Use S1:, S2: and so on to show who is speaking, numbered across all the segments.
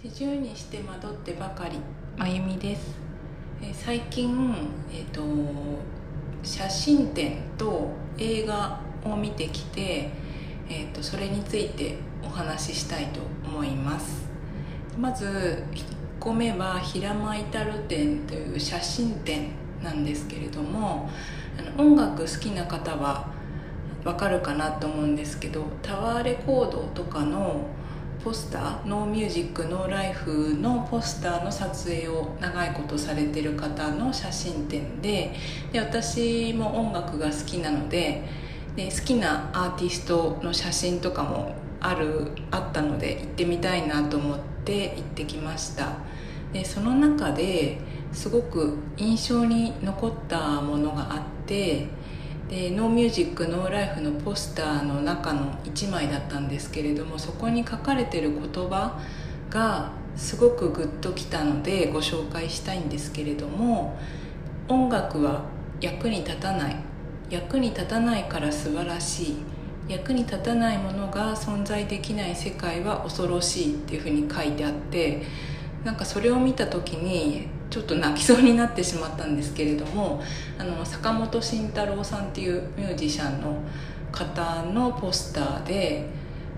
S1: 四十にして惑ってばかりまゆみです。え最近、えーと、写真展と映画を見てきて、えーと、それについてお話ししたいと思います。まず1個目は平間至る展という写真展なんですけれどもあの音楽好きな方はわかるかなと思うんですけどタワーレコードとかのポスターノーミュージックノーライフのポスターの撮影を長いことされてる方の写真展でで私も音楽が好きなのでで好きなアーティストの写真とかもあるあったので行ってみたいなと思って行ってきました。でその中ですごく印象に残ったものがあってでノーミュージックノーライフのポスターの中の1枚だったんですけれどもそこに書かれてる言葉がすごくグッときたのでご紹介したいんですけれども音楽は役に立たない。役に立たないから素晴らしい。役に立たないものが存在できない世界は恐ろしいっていうふうに書いてあってなんかそれを見た時にちょっと泣きそうになってしまったんですけれどもあの坂本慎太郎さんっていうミュージシャンの方のポスターで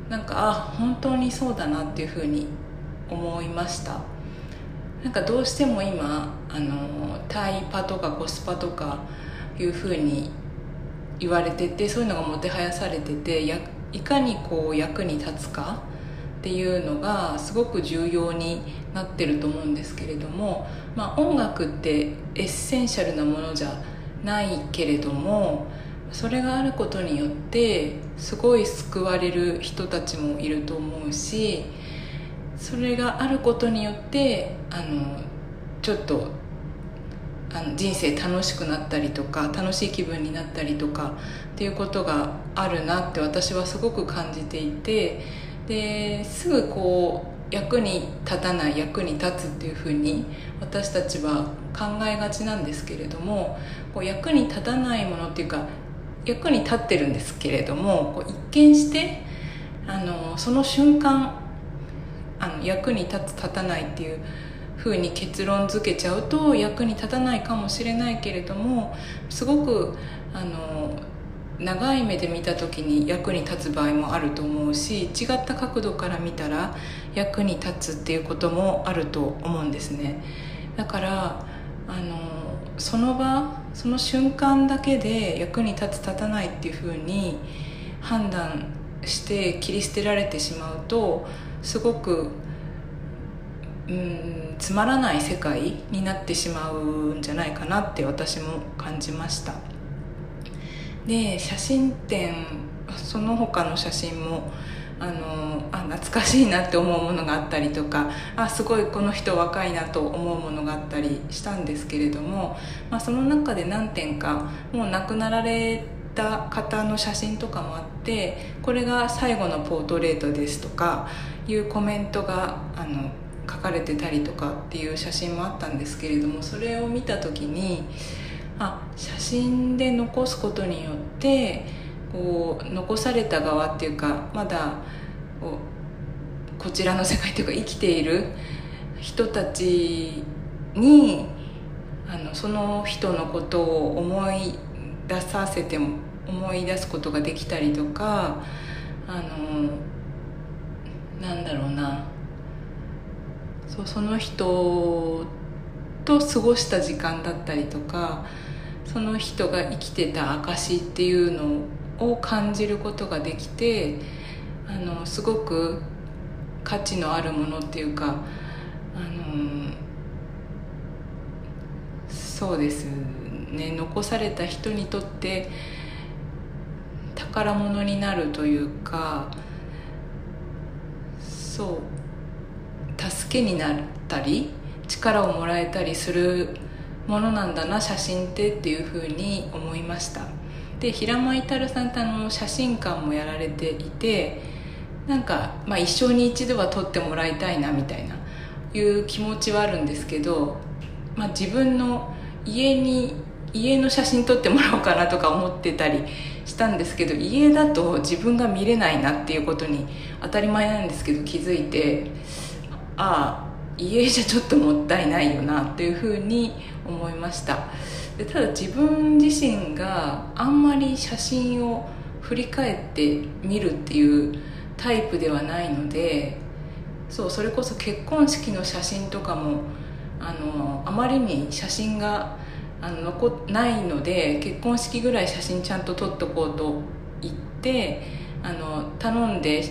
S1: なんかあ本当にそうだなっていうふうに思いました。なんかどうしても今あのタイパとかコスパとかいうふうに言われててそういうのがもてはやされててやいかにこう役に立つかっていうのがすごく重要になってると思うんですけれども、まあ、音楽ってエッセンシャルなものじゃないけれどもそれがあることによってすごい救われる人たちもいると思うしそれがあることによってあのちょっとあの人生楽しくなったりとか楽しい気分になったりとかっていうことがあるなって私はすごく感じていてですぐこう役に立たない役に立つっていうふうに私たちは考えがちなんですけれどもこう役に立たないものっていうか役に立ってるんですけれどもこう一見してあのその瞬間あの役に立つ立たないっていうふうに結論付けちゃうと役に立たないかもしれないけれどもすごくあの長い目で見た時に役に立つ場合もあると思うし違った角度から見たら役に立つっていうこともあると思うんですねだからあのその場その瞬間だけで役に立つ立たないっていうふうに判断して切り捨てられてしまうとすごくうんつまらない世界になってしまうんじゃないかなって私も感じました。で写真展その他の写真もあのあ懐かしいなって思うものがあったりとかあすごいこの人若いなと思うものがあったりしたんですけれども、まあ、その中で何点かもう亡くなられた方の写真とかもあってこれが最後のポートレートですとかいうコメントがあの書かれてたりとかっていう写真もあったんですけれどもそれを見た時にあ写真で残すことによってこう残された側っていうかまだここちらの世界というか生きている人たちにあのその人のことを思い出させても思い出すことができたりとかあのなんだろうな。そうその人と過ごした時間だったりとかその人が生きてた証っていうのを感じることができてあのすごく価値のあるものっていうかあのそうですね残された人にとって宝物になるというかそう助けになったり力をもらえたりするものなんだな写真ってっていうふうに思いました。で平間至さんってあの写真館もやられていてなんか、まあ、一生に一度は撮ってもらいたいなみたいないう気持ちはあるんですけど、まあ、自分の家に家の写真撮ってもらおうかなとか思ってたりしたんですけど家だと自分が見れないなっていうことに当たり前なんですけど気づいてああ家じゃちょっともったいないよなっていうふうに思いました。でただ自分自身があんまり写真を振り返って見るっていうタイプではないのでそうそれこそ結婚式の写真とかもあのあまりに写真があの残ないので結婚式ぐらい写真ちゃんと撮っとこうと言ってあの頼んで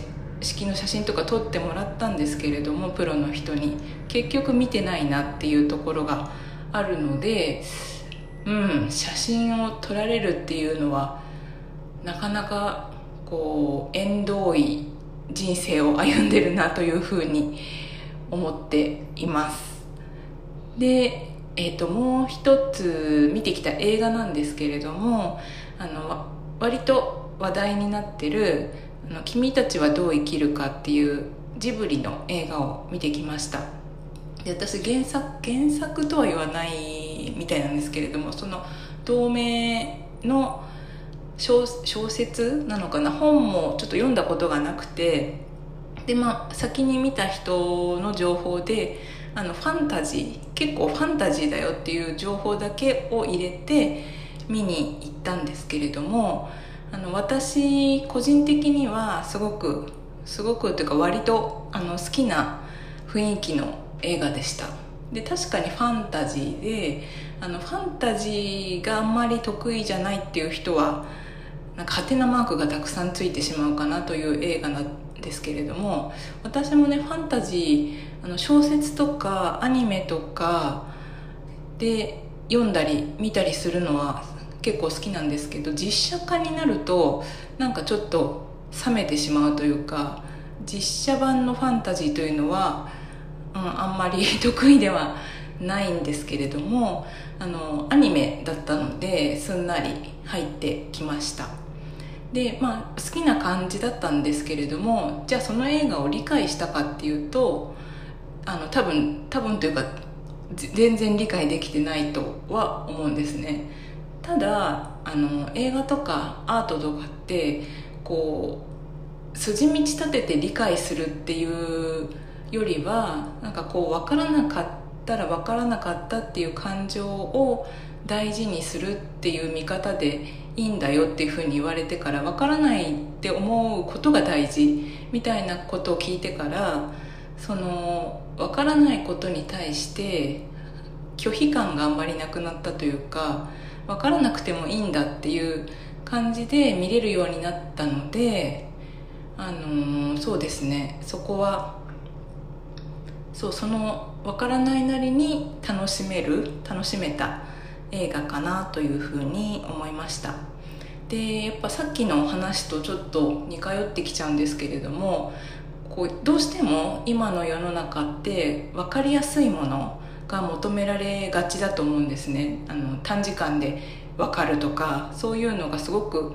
S1: 式の写真とか撮ってもらったんですけれどもプロの人に。結局見てないなっていうところがあるのでうん写真を撮られるっていうのはなかなかこう縁遠い人生を歩んでるなというふうに思っています。で、えーと、もう一つ見てきた映画なんですけれどもあの割と話題になってるあの「君たちはどう生きるか」っていうジブリの映画を見てきました。で私原作原作とは言わないみたいなんですけれどもその同名の小説なのかな本もちょっと読んだことがなくてでまあ先に見た人の情報であのファンタジー結構ファンタジーだよっていう情報だけを入れて見に行ったんですけれどもあの私個人的にはすごくすごくというか割とあの好きな雰囲気の映画でした。で確かにファンタジーであのファンタジーがあんまり得意じゃないっていう人はなんかハテナマークがたくさんついてしまうかなという映画なんですけれども私もねファンタジーあの小説とかアニメとかで読んだり見たりするのは結構好きなんですけど実写化になるとなんかちょっと冷めてしまうというか実写版のファンタジーというのは、うん、あんまり 得意ではないんですけれどもあのアニメだったのですんなり入ってきました。でまあ好きな感じだったんですけれどもじゃあその映画を理解したかっていうとあの多分多分というか全然理解できてないとは思うんですね。ただあの映画とかアートとかってこう筋道立てて理解するっていうよりはなんかこう分からなかったら分からなかったっていう感情を大事にするっていう見方でいいんだよっていうふうに言われてから分からないって思うことが大事みたいなことを聞いてからその分からないことに対して拒否感があんまりなくなったというか分からなくてもいいんだっていう感じで見れるようになったのであのそうですね。そこはそうその分からないなりに楽しめる楽しめた映画かなというふうに思いました。でやっぱさっきの話とちょっと似通ってきちゃうんですけれどもこうどうしても今の世の中って分かりやすいものが求められがちだと思うんですね。あの短時間で分かるとかそういうのがすごく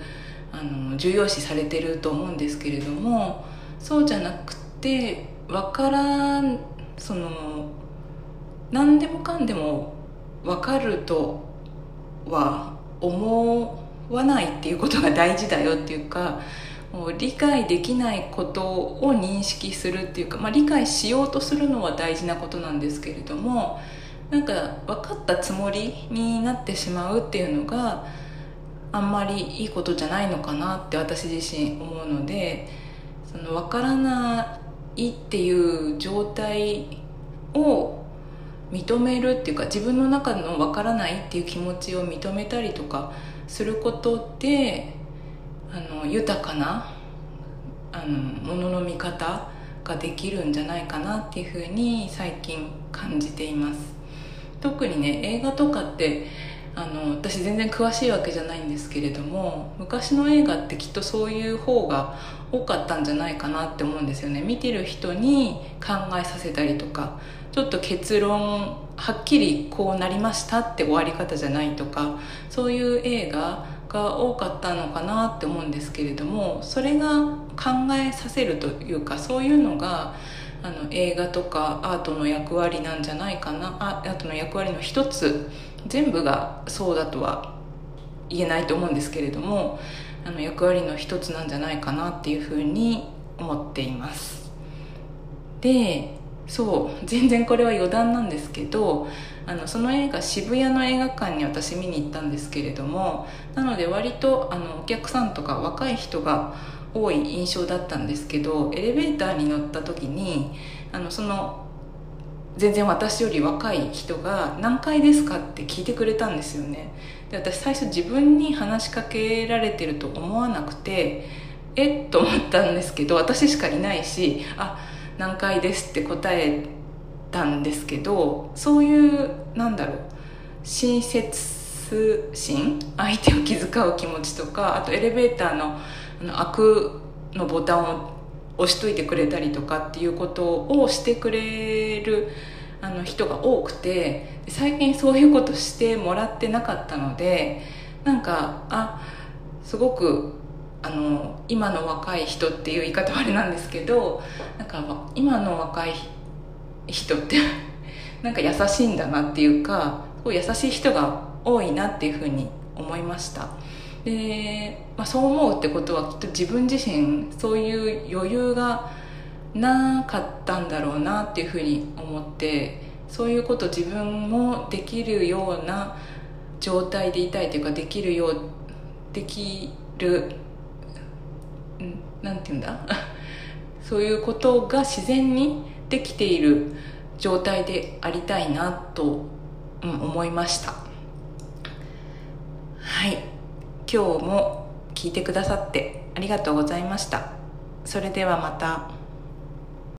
S1: あの重要視されてると思うんですけれどもそうじゃなくて分からんその何でもかんでも分かるとは思わないっていうことが大事だよっていうかもう理解できないことを認識するっていうか、まあ、理解しようとするのは大事なことなんですけれどもなんか分かったつもりになってしまうっていうのがあんまりいいことじゃないのかなって私自身思うのでその分からないっていう状態を認めるっていうか自分の中の分からないっていう気持ちを認めたりとかすることであの豊かなあのものの見方ができるんじゃないかなっていうふうに最近感じています。特にね映画とかってあの私全然詳しいわけじゃないんですけれども昔の映画ってきっとそういう方が多かったんじゃないかなって思うんですよね。見てる人に考えさせたりとかちょっと結論はっきりこうなりましたって終わり方じゃないとかそういう映画が多かったのかなって思うんですけれどもそれが考えさせるというかそういうのがあの映画とかアートの役割なんじゃないかなアートの役割の一つ全部がそうだとは言えないと思うんですけれどもあの役割の一つなんじゃないかなっていうふうに思っています。でそう全然これは余談なんですけどあのその映画渋谷の映画館に私見に行ったんですけれどもなので割とあのお客さんとか若い人が多い印象だったんですけどエレベーターに乗った時にあのその全然私より若い人が「何階ですか?」って聞いてくれたんですよねで私最初自分に話しかけられてると思わなくてえっと思ったんですけど私しかいないし「あ何階です」って答えたんですけどそういうなんだろう親切心相手を気遣う気持ちとかあとエレベーターの開くのボタンを押しといてくれたりとかっていうことをしてくれるあの人が多くて最近そういうことしてもらってなかったのでなんかあすごくあの今の若い人っていう言い方はあれなんですけどなんか今の若い人って なんか優しいんだなっていうかすごい優しい人が多いなっていうふうに思いました。で、まあ、そう思うってことはきっと自分自身そういう余裕がなかったんだろうなっていうふうに思ってそういうこと自分もできるような状態でいたいというかできるようできるなんて言うんだ？そういうことが自然にできている状態でありたいなと、うん、思いました。はい。今日も聞いてくださってありがとうございました。それではまた。